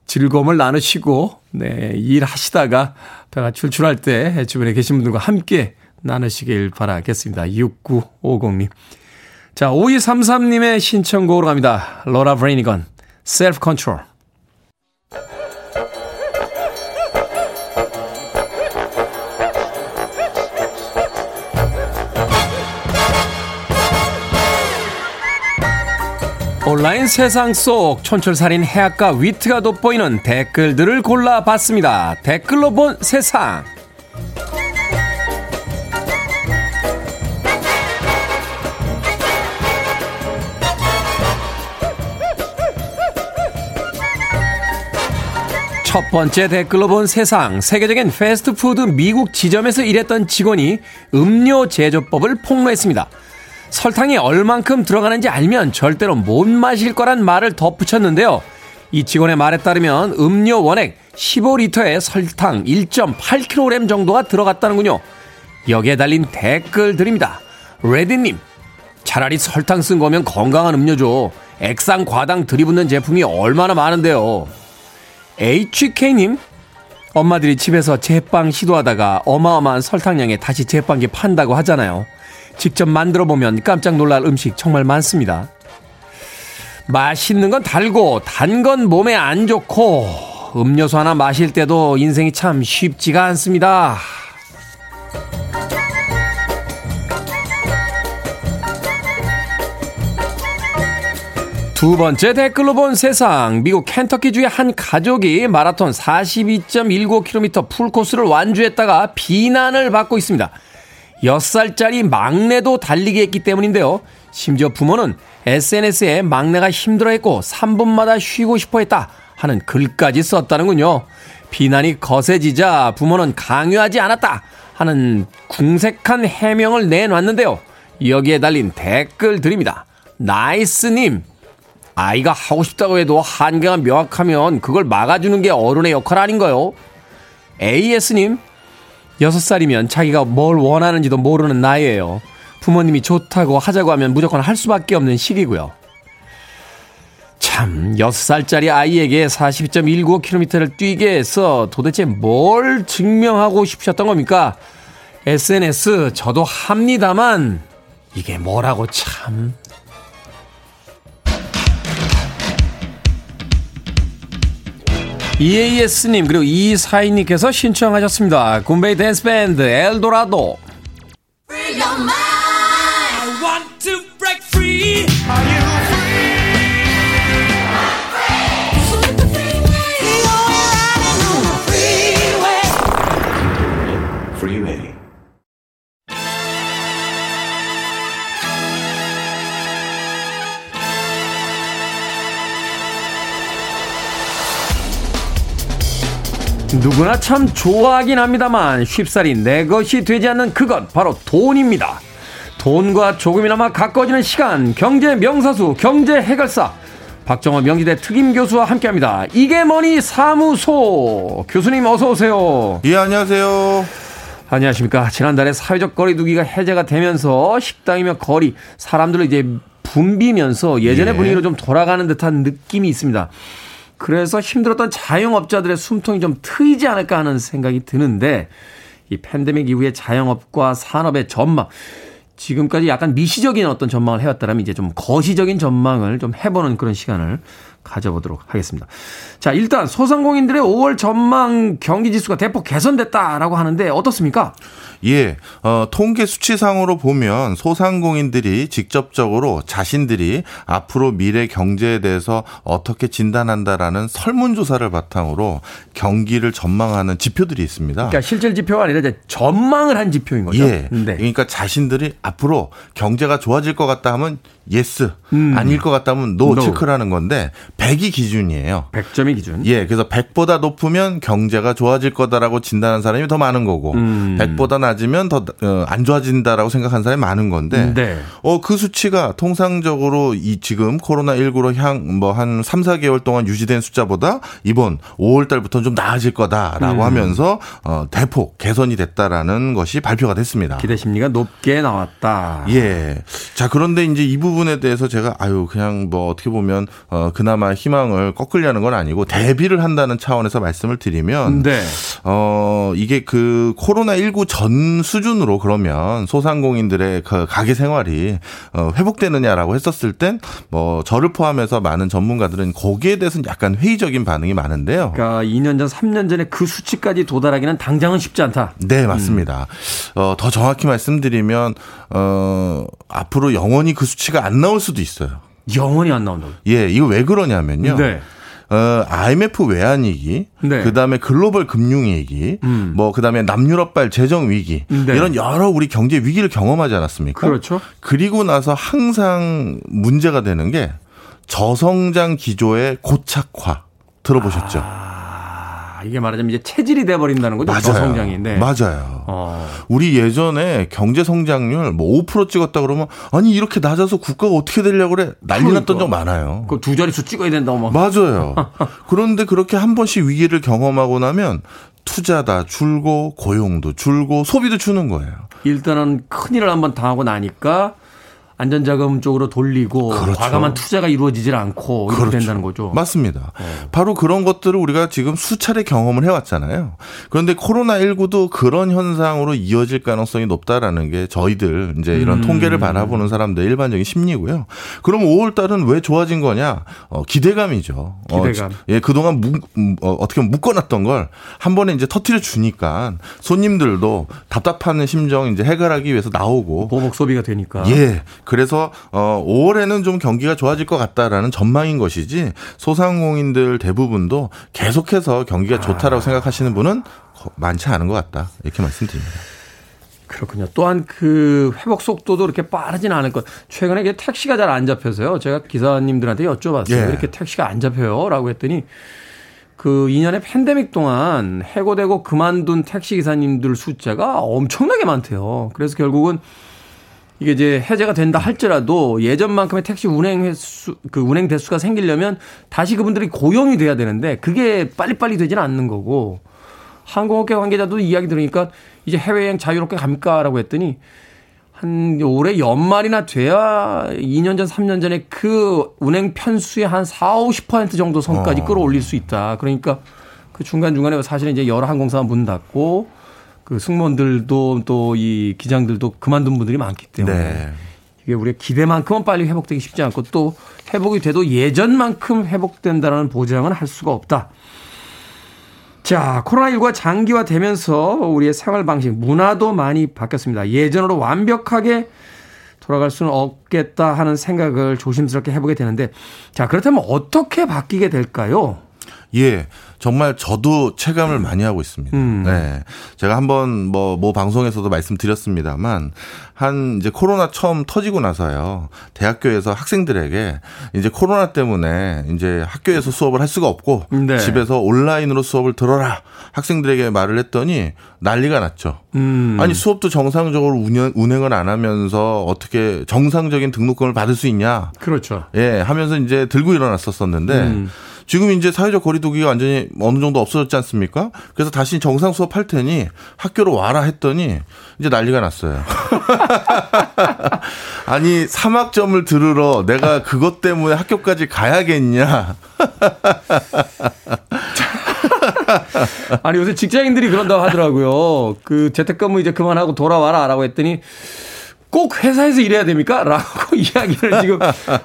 즐거움을 나누시고 네, 일하시다가 배가 출출할 때 주변에 계신 분들과 함께 나누시길 바라겠습니다. 6950님. 자, 5233님의 신청곡으로 갑니다. 로라 브레이니건, Self Control. 온라인 세상 속 촌철살인 해악과 위트가 돋보이는 댓글들을 골라봤습니다. 댓글로 본 세상. 첫 번째 댓글로 본 세상 세계적인 패스트푸드 미국 지점에서 일했던 직원이 음료 제조법을 폭로했습니다. 설탕이 얼만큼 들어가는지 알면 절대로 못 마실 거란 말을 덧붙였는데요. 이 직원의 말에 따르면 음료 원액 15리터에 설탕 1.8kg 정도가 들어갔다는군요. 여기에 달린 댓글들입니다. 레디님, 차라리 설탕 쓴 거면 건강한 음료죠. 액상 과당 들이붓는 제품이 얼마나 많은데요. HK님, 엄마들이 집에서 제빵 시도하다가 어마어마한 설탕량에 다시 제빵기 판다고 하잖아요. 직접 만들어 보면 깜짝 놀랄 음식 정말 많습니다. 맛있는 건 달고 단 건 몸에 안 좋고 음료수 하나 마실 때도 인생이 참 쉽지가 않습니다. 두 번째 댓글로 본 세상. 미국 켄터키주의 한 가족이 마라톤 42.19km 풀코스를 완주했다가 비난을 받고 있습니다. 6살짜리 막내도 달리기 했기 때문인데요. 심지어 부모는 SNS에 막내가 힘들어했고 3분마다 쉬고 싶어 했다 하는 글까지 썼다는군요. 비난이 거세지자 부모는 강요하지 않았다 하는 궁색한 해명을 내놨는데요. 여기에 달린 댓글들입니다. 나이스님, 아이가 하고 싶다고 해도 한계가 명확하면 그걸 막아주는 게 어른의 역할 아닌가요? AS님, 6살이면 자기가 뭘 원하는지도 모르는 나이에요. 부모님이 좋다고 하자고 하면 무조건 할 수밖에 없는 시기고요. 참, 6살짜리 아이에게 42.195km를 뛰게 해서 도대체 뭘 증명하고 싶으셨던 겁니까? SNS 저도 합니다만 이게 뭐라고 참. EAS님 그리고 이사인님께서 신청하셨습니다. 굼베이 댄스밴드 엘도라도 누구나 참 좋아하긴 합니다만 쉽사리 내 것이 되지 않는 그것 바로 돈입니다. 돈과 조금이나마 가까워지는 시간 경제 명사수 경제 해결사 박정호 명지대 특임 교수와 함께합니다. 이게 뭐니 사무소 교수님 어서 오세요. 예, 안녕하세요. 안녕하십니까. 지난달에 사회적 거리두기가 해제가 되면서 식당이며 거리 사람들을 이제 붐비면서 예전의 예. 분위기로 좀 돌아가는 듯한 느낌이 있습니다. 그래서 힘들었던 자영업자들의 숨통이 좀 트이지 않을까 하는 생각이 드는데 이 팬데믹 이후에 자영업과 산업의 전망 지금까지 약간 미시적인 어떤 전망을 해왔다면 이제 좀 거시적인 전망을 좀 해보는 그런 시간을 가져보도록 하겠습니다. 자, 일단 소상공인들의 5월 전망 경기 지수가 대폭 개선됐다라고 하는데 어떻습니까? 예, 어, 통계 수치상으로 보면 소상공인들이 직접적으로 자신들이 앞으로 미래 경제에 대해서 어떻게 진단한다라는 설문조사를 바탕으로 경기를 전망하는 지표들이 있습니다. 그러니까 실질 지표가 아니라 이제 전망을 한 지표인 거죠. 예. 네. 그러니까 자신들이 앞으로 경제가 좋아질 것 같다 하면 yes, 음. 아닐 것 같다 하면 No. 체크라는 건데 100이 기준이에요. 100점이 기준. 예, 그래서 100보다 높으면 경제가 좋아질 거다라고 진단한 사람이 더 많은 거고, 음. 100보다 낮으면 더 안 좋아진다라고 생각한 사람이 많은 건데, 네. 어, 그 수치가 통상적으로 이 지금 코로나 19로 향, 뭐 한 3, 4개월 동안 유지된 숫자보다 이번 5월 달부터는 좀 나아질 거다라고 음. 하면서 어, 대폭 개선이 됐다라는 것이 발표가 됐습니다. 기대 심리가 높게 나왔다. 예. 자, 그런데 이제 이 부분에 대해서 제가 아유, 그냥 뭐 어떻게 보면 어, 그나마 희망을 꺾으려는 건 아니고 대비를 한다는 차원에서 말씀을 드리면 네. 어, 이게 그 코로나 19 전 수준으로 그러면 소상공인들의 그 가게 생활이 어, 회복되느냐라고 했었을 땐 뭐 저를 포함해서 많은 전문가들은 거기에 대해서는 약간 회의적인 반응이 많은데요. 그러니까 2년 전, 3년 전에 그 수치까지 도달하기는 당장은 쉽지 않다. 네, 맞습니다. 어, 더 정확히 말씀드리면, 어, 앞으로 영원히 그 수치가 안 나올 수도 있어요. 영원히 안 나온다고. 예, 이거 왜 그러냐면요. 네. 어, IMF 외환 위기, 네. 음. 그 다음에 글로벌 금융 위기, 뭐, 그 다음에 남유럽발 재정 위기, 네. 이런 여러 우리 경제 위기를 경험하지 않았습니까? 그렇죠. 그리고 나서 항상 문제가 되는 게 저성장 기조의 고착화. 들어보셨죠? 아, 이게 말하자면 이제 체질이 돼버린다는 거죠. 맞아요. 저성장인데. 맞아요. 어. 우리 예전에 경제 성장률 뭐 5% 찍었다 그러면 아니 이렇게 낮아서 국가가 어떻게 되려고 그래 난리 났던 적 많아요. 그 두 자릿수 찍어야 된다고 막. 맞아요. 그런데 그렇게 한 번씩 위기를 경험하고 나면 투자다 줄고 고용도 줄고 소비도 주는 거예요. 일단은 큰일을 한번 당하고 나니까 안전자금 쪽으로 돌리고 그렇죠. 과감한 투자가 이루어지질 않고 이렇게 그렇죠. 된다는 거죠. 맞습니다. 바로 그런 것들을 우리가 지금 수차례 경험을 해왔잖아요. 그런데 코로나19도 그런 현상으로 이어질 가능성이 높다라는 게 저희들 이제 이런 음. 통계를 바라보는 사람들 일반적인 심리고요. 그럼 5월 달은 왜 좋아진 거냐? 어, 기대감이죠. 기대감. 어, 예, 그동안 묵, 음, 어, 어떻게 묶어놨던 걸 한 번에 이제 터트려 주니까 손님들도 답답한 심정 이제 해결하기 위해서 나오고 보복 소비가 되니까. 예. 그래서 어 5월에는 좀 경기가 좋아질 것 같다라는 전망인 것이지 소상공인들 대부분도 계속해서 경기가 아. 좋다라고 생각하시는 분은 거- 많지 않은 것 같다. 이렇게 말씀드립니다. 그렇군요. 또한 그 회복 속도도 이렇게 빠르진 않을 것. 최근에 이게 택시가 잘 안 잡혀서요. 제가 기사님들한테 여쭤봤어요. 예. 왜 이렇게 택시가 안 잡혀요? 라고 했더니 그 2년의 팬데믹 동안 해고되고 그만둔 택시 기사님들 숫자가 엄청나게 많대요. 그래서 결국은 이게 이제 해제가 된다 할지라도 예전만큼의 택시 운행 횟수, 그 운행 대수가 생기려면 다시 그분들이 고용이 돼야 되는데 그게 빨리빨리 되지는 않는 거고 항공업계 관계자도 이야기 들으니까 이제 해외여행 자유롭게 갑니까라고 했더니 한 올해 연말이나 돼야 2년 전, 3년 전에 그 운행 편수의 한 4, 50% 정도 선까지 어. 끌어올릴 수 있다. 그러니까 그 중간중간에 사실은 이제 여러 항공사가 문 닫고 그 승무원들도 또 이 기장들도 그만둔 분들이 많기 때문에 네. 이게 우리가 기대만큼은 빨리 회복되기 쉽지 않고 또 회복이 돼도 예전만큼 회복된다는 보장은 할 수가 없다. 자, 코로나19가 장기화되면서 우리의 생활 방식, 문화도 많이 바뀌었습니다. 예전으로 완벽하게 돌아갈 수는 없겠다 하는 생각을 조심스럽게 해보게 되는데, 자, 그렇다면 어떻게 바뀌게 될까요? 예. 정말 저도 체감을 많이 하고 있습니다. 음. 네. 제가 한번 뭐, 뭐 방송에서도 말씀드렸습니다만, 한 이제 코로나 처음 터지고 나서요. 대학교에서 학생들에게 이제 코로나 때문에 이제 학교에서 수업을 할 수가 없고, 네. 집에서 온라인으로 수업을 들어라. 학생들에게 말을 했더니 난리가 났죠. 음. 아니 수업도 정상적으로 운영, 운행을 안 하면서 어떻게 정상적인 등록금을 받을 수 있냐? 그렇죠. 예, 하면서 이제 들고 일어났었었는데 음. 지금 이제 사회적 거리두기가 완전히 어느 정도 없어졌지 않습니까? 그래서 다시 정상 수업 할 테니 학교로 와라 했더니 이제 난리가 났어요. 아니 삼학점을 들으러 내가 그것 때문에 학교까지 가야겠냐? 아니 요새 직장인들이 그런다고 하더라고요. 그 재택근무 이제 그만하고 돌아와라라고 했더니 꼭 회사에서 일해야 됩니까? 라고 이야기를 지금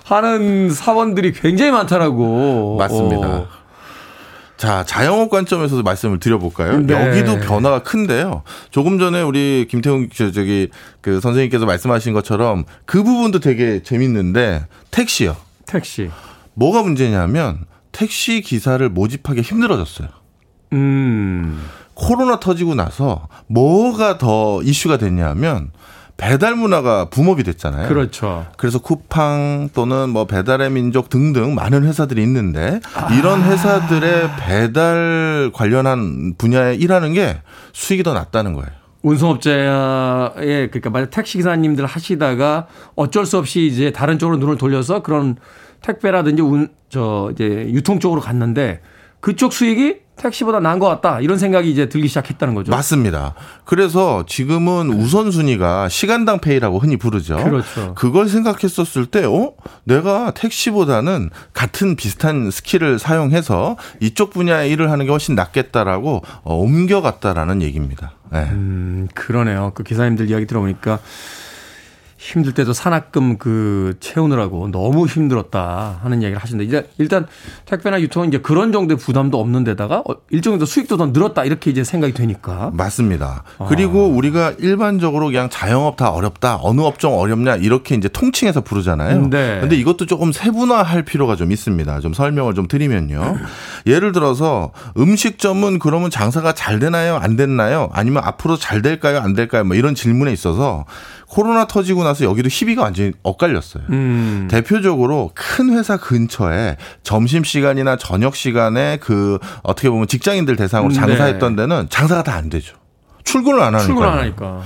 하는 사원들이 굉장히 많더라고. 맞습니다. 어. 자, 자영업 관점에서도 말씀을 드려볼까요? 네. 여기도 변화가 큰데요. 조금 전에 우리 김태훈 저- 저기 그 선생님께서 말씀하신 것처럼 그 부분도 되게 재밌는데 택시요. 택시. 뭐가 문제냐면 택시 기사를 모집하기 힘들어졌어요. 음. 코로나 터지고 나서 뭐가 더 이슈가 됐냐면 배달 문화가 붐업이 됐잖아요. 그렇죠. 그래서 쿠팡 또는 뭐 배달의 민족 등등 많은 회사들이 있는데 이런 회사들의 배달 관련한 분야에 일하는 게 수익이 더 낮다는 거예요. 운송업자의 그러니까 만약 택시 기사님들 하시다가 어쩔 수 없이 이제 다른 쪽으로 눈을 돌려서 그런 택배라든지 운 저 이제 유통 쪽으로 갔는데 그쪽 수익이 택시보다 나은 것 같다 이런 생각이 이제 들기 시작했다는 거죠. 맞습니다. 그래서 지금은 우선순위가 시간당 pay라고 흔히 부르죠. 그렇죠. 그걸 생각했었을 때, 어? 내가 택시보다는 같은 비슷한 skill을 사용해서 이쪽 분야의 일을 하는 게 훨씬 낫겠다라고 어, 옮겨갔다라는 얘기입니다. 네. 음, 그러네요. 그 기사님들 이야기 들어보니까 힘들 때도 사납금 그 채우느라고 너무 힘들었다 하는 이야기를 하시는데 이제 일단 택배나 유통은 이제 그런 정도의 부담도 없는 데다가 어, 일정 정도 수익도 더 늘었다 이렇게 이제 생각이 되니까 맞습니다. 그리고 우리가 일반적으로 그냥 자영업 다 어렵다, 어느 업종 어렵냐 이렇게 이제 통칭해서 부르잖아요. 네. 근데 이것도 조금 세분화할 필요가 좀 있습니다. 좀 설명을 좀 드리면요. 예를 들어서 음식점은 그러면 장사가 잘 되나요, 안 됐나요? 아니면 앞으로 잘 될까요, 안 될까요? 뭐 이런 질문에 있어서 코로나 터지고 나서 여기도 희비가 완전히 엇갈렸어요. 음. 대표적으로 큰 회사 근처에 점심 시간이나 저녁 시간에 그 어떻게 보면 직장인들 대상으로 네. 장사했던 데는 장사가 다 안 되죠. 출근을 안 하니까. 출근 안 하니까.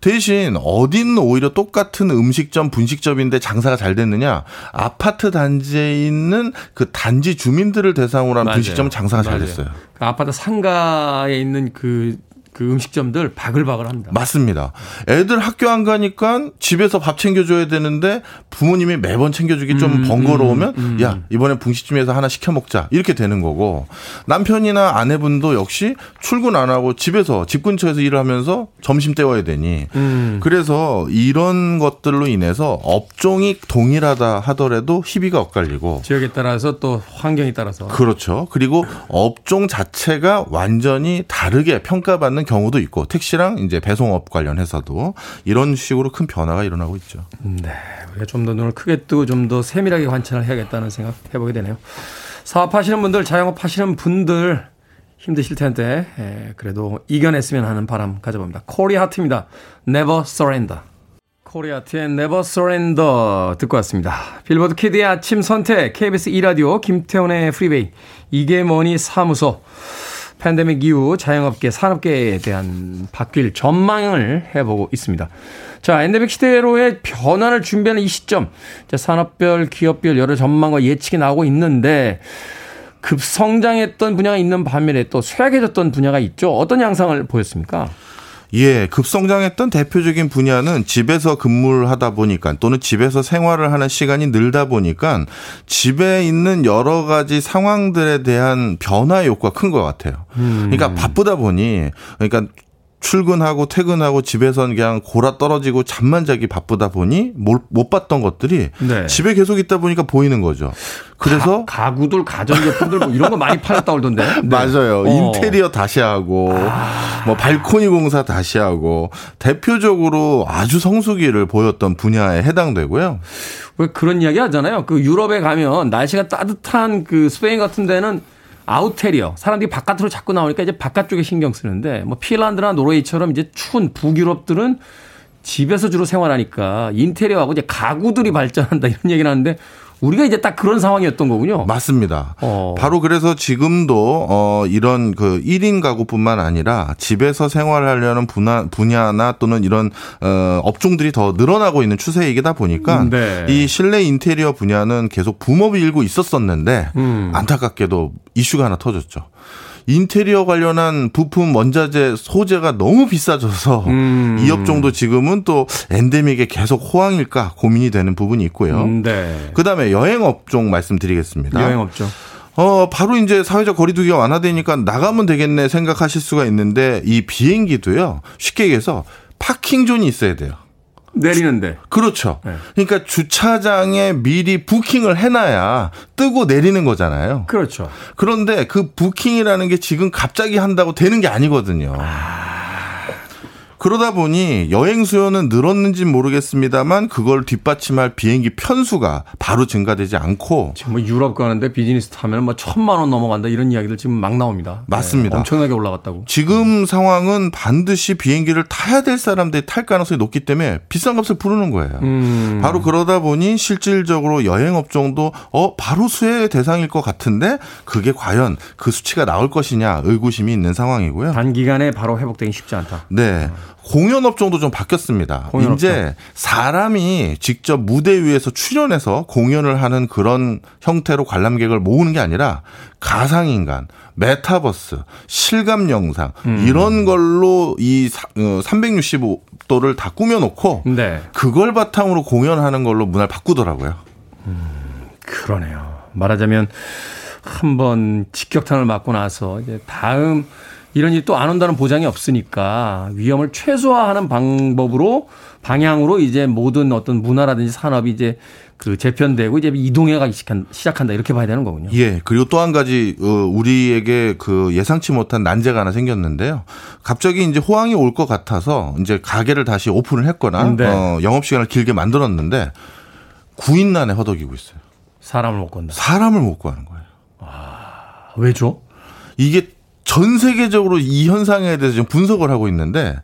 대신 어딘 오히려 똑같은 음식점 분식점인데 장사가 잘 됐느냐 아파트 단지에 있는 그 단지 주민들을 대상으로 한. 분식점은 장사가 잘 맞아요. 됐어요. 그 아파트 상가에 있는 그, 그 음식점들 바글바글 합니다. 맞습니다. 애들 학교 안 가니까 집에서 밥 챙겨줘야 되는데 부모님이 매번 챙겨주기 좀 음, 번거로우면 음, 음. 야 이번에 분식집에서 하나 시켜 먹자 이렇게 되는 거고 남편이나 아내분도 역시 출근 안 하고 집에서 집 근처에서 일을 하면서 점심 때워야 되니 음. 그래서 이런 것들로 인해서 업종이 동일하다 하더라도 희비가 엇갈리고 지역에 따라서 또 환경에 따라서. 그렇죠. 그리고 업종 자체가 완전히 다르게 평가받는 경우도 있고 택시랑 이제 배송업 관련해서도 이런 식으로 큰 변화가 일어나고 있죠. 네. 우리가 좀 더 눈을 크게 뜨고 좀 더 세밀하게 관찰을 해야겠다는 생각 해보게 되네요. 사업하시는 분들, 자영업 하시는 분들 힘드실 텐데, 예, 그래도 이겨냈으면 하는 바람 가져봅니다. Corey Hart입니다. Never Surrender. Corey Hart의 Never Surrender 듣고 왔습니다. 빌보드 키드의 아침 선택, KBS 2라디오, 김태훈의 프리웨이, 이게 뭐니 사무소, 팬데믹 이후 자영업계, 산업계에 대한 바뀔 전망을 해보고 있습니다. 자, 엔데믹 시대로의 변화를 준비하는 이 시점, 자, 산업별, 기업별 여러 전망과 예측이 나오고 있는데, 급성장했던 분야가 있는 반면에 또 쇠약해졌던 분야가 있죠. 어떤 양상을 보였습니까? 예, 급성장했던 대표적인 분야는 집에서 근무를 하다 보니까 또는 집에서 생활을 하는 시간이 늘다 보니까 집에 있는 여러 가지 상황들에 대한 변화 욕구가 큰 것 같아요. 그러니까 바쁘다 보니 그러니까 출근하고 퇴근하고 집에선 그냥 골아 떨어지고 잠만 자기 바쁘다 보니 못, 못 봤던 것들이 네. 집에 계속 있다 보니까 보이는 거죠. 그래서 가, 가구들, 가전제품들 뭐 이런 거 많이 팔았다 그러던데. 네. 맞아요. 어. 아. 인테리어 다시 하고, 뭐 발코니 공사 다시 하고, 대표적으로 아주 성수기를 보였던 분야에 해당되고요. 왜 그런 이야기 하잖아요. 그 유럽에 가면 날씨가 따뜻한 그 스페인 같은 데는 아웃테리어. 사람들이 바깥으로 자꾸 나오니까 이제 바깥쪽에 신경 쓰는데 뭐 핀란드나 노르웨이처럼 이제 추운 북유럽들은 집에서 주로 생활하니까 인테리어하고 이제 가구들이 발전한다 이런 얘기를 하는데 우리가 이제 딱 그런 상황이었던 거군요. 맞습니다. 어. 바로 그래서 지금도 어 이런 그 1인 가구뿐만 아니라 집에서 생활하려는 분야, 분야나 또는 이런 어 업종들이 더 늘어나고 있는 추세이다 보니까 네. 이 실내 인테리어 분야는 계속 붐업이 일고 있었었는데 음. 안타깝게도 이슈가 하나 터졌죠. 인테리어 관련한 부품 원자재 소재가 너무 비싸져서 음. 이 업종도 지금은 또 엔데믹에 계속 호황일까 고민이 되는 부분이 있고요. 음, 네. 그다음에 여행 업종 말씀드리겠습니다. 여행 없죠. 어, 바로 이제 사회적 거리두기가 완화되니까 나가면 되겠네 생각하실 수가 있는데 이 비행기도요. 쉽게 얘기해서 parking zone이 있어야 돼요. 내리는데. 그렇죠. 네. 그러니까 주차장에 미리 부킹을 해놔야 뜨고 내리는 거잖아요. 그렇죠. 그런데 그 부킹이라는 게 지금 갑자기 한다고 되는 게 아니거든요. 그러다 보니 여행 수요는 늘었는지 모르겠습니다만 그걸 뒷받침할 비행기 편수가 바로 증가되지 않고 지금 뭐 유럽 가는데 비즈니스 타면 뭐 천만 원 넘어간다 이런 이야기들 지금 막 나옵니다. 맞습니다. 네, 엄청나게 올라갔다고. 지금 상황은 반드시 비행기를 타야 될 사람들이 탈 가능성이 높기 때문에 비싼 값을 부르는 거예요. 음. 바로 그러다 보니 실질적으로 여행 업종도 어 바로 수혜의 대상일 것 같은데 그게 과연 그 수치가 나올 것이냐 의구심이 있는 상황이고요. 단기간에 바로 회복되기 쉽지 않다. 네. 공연 업종도 좀 바뀌었습니다. 공연 이제 사람이 직접 무대 위에서 출연해서 공연을 하는 그런 형태로 관람객을 모으는 게 아니라 가상인간, 메타버스, 실감 영상 음. 이런 걸로 이 365도를 다 꾸며놓고 네. 그걸 바탕으로 공연하는 걸로 문화를 바꾸더라고요. 그러네요. 말하자면 한번 직격탄을 맞고 나서 이제 다음 이런 일이 또 안 온다는 보장이 없으니까 위험을 최소화하는 방법으로 방향으로 이제 모든 어떤 문화라든지 산업이 이제 그 재편되고 이제 이동해가기 시작한- 시작한다 이렇게 봐야 되는 거군요. 예. 그리고 또 한 가지 어, 우리에게 그 예상치 못한 난제가 하나 생겼는데요. 갑자기 이제 호황이 올 것 같아서 이제 가게를 다시 오픈을 했거나 네. 어, 영업 시간을 길게 만들었는데 구인난에 허덕이고 있어요. 사람을 못 건다. 사람을 못 구하는 거예요. 왜죠? 이게 전 세계적으로 이 현상에 대해서 지금 분석을 하고 있는데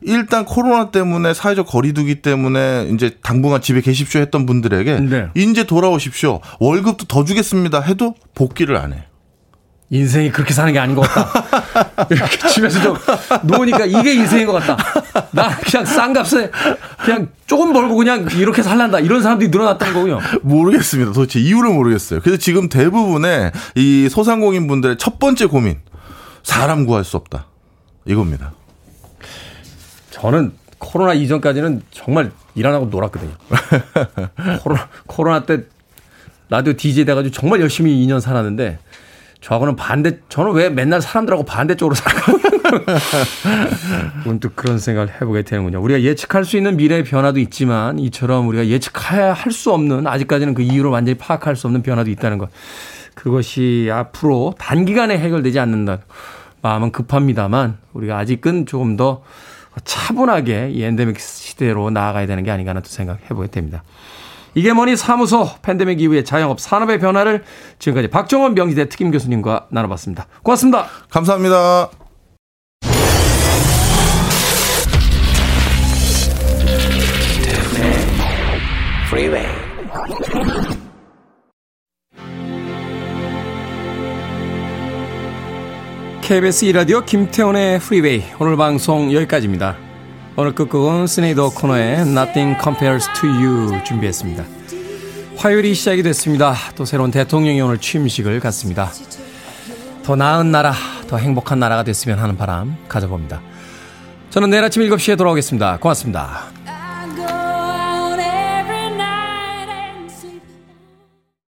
일단 코로나 때문에 사회적 거리두기 때문에 이제 당분간 집에 계십시오 했던 분들에게 네. 이제 돌아오십시오. 월급도 더 주겠습니다. 해도 복귀를 안 해. 인생이 그렇게 사는 게 아닌 것 같다. 이렇게 집에서 좀 놓으니까 이게 인생인 것 같다. 나 그냥 싼 값에 그냥 조금 벌고 그냥 이렇게 살란다. 이런 사람들이 늘어났다는 거군요. 모르겠습니다. 도대체 이유를 모르겠어요. 그래서 지금 대부분의 이 소상공인 분들의 첫 번째 고민 사람 구할 수 없다. 이겁니다. 저는 코로나 이전까지는 정말 일 안 하고 놀았거든요. 코로나, 코로나 때 라디오 DJ 돼가지고 정말 열심히 2년 살았는데 저하고는 반대, 저는 왜 맨날 사람들하고 반대쪽으로 살고 문득 그런 생각을 해보게 되는군요. 우리가 예측할 수 있는 미래의 변화도 있지만 이처럼 우리가 예측해야 할수 없는 아직까지는 그 이유를 완전히 파악할 수 없는 변화도 있다는 것. 그것이 앞으로 단기간에 해결되지 않는다. 마음은 급합니다만 우리가 아직은 조금 더 차분하게 이 엔데믹 시대로 나아가야 되는 게 아닌가 하는 또 생각해 보게 됩니다. 이게 뭐니 사무소 팬데믹 이후의 자영업 산업의 변화를 지금까지 박정원 명지대 특임 교수님과 나눠봤습니다. 고맙습니다. 감사합니다. Freeway. KBS 이라디오 김태훈의 프리웨이 오늘 방송 여기까지입니다. 오늘 끝곡은 스네이더 코너의 Nothing Compares to You 준비했습니다. 화요일이 시작이 됐습니다. 또 새로운 대통령이 오늘 취임식을 갖습니다. 더 나은 나라, 더 행복한 나라가 됐으면 하는 바람 가져봅니다. 저는 내일 아침 7시에 돌아오겠습니다. 고맙습니다.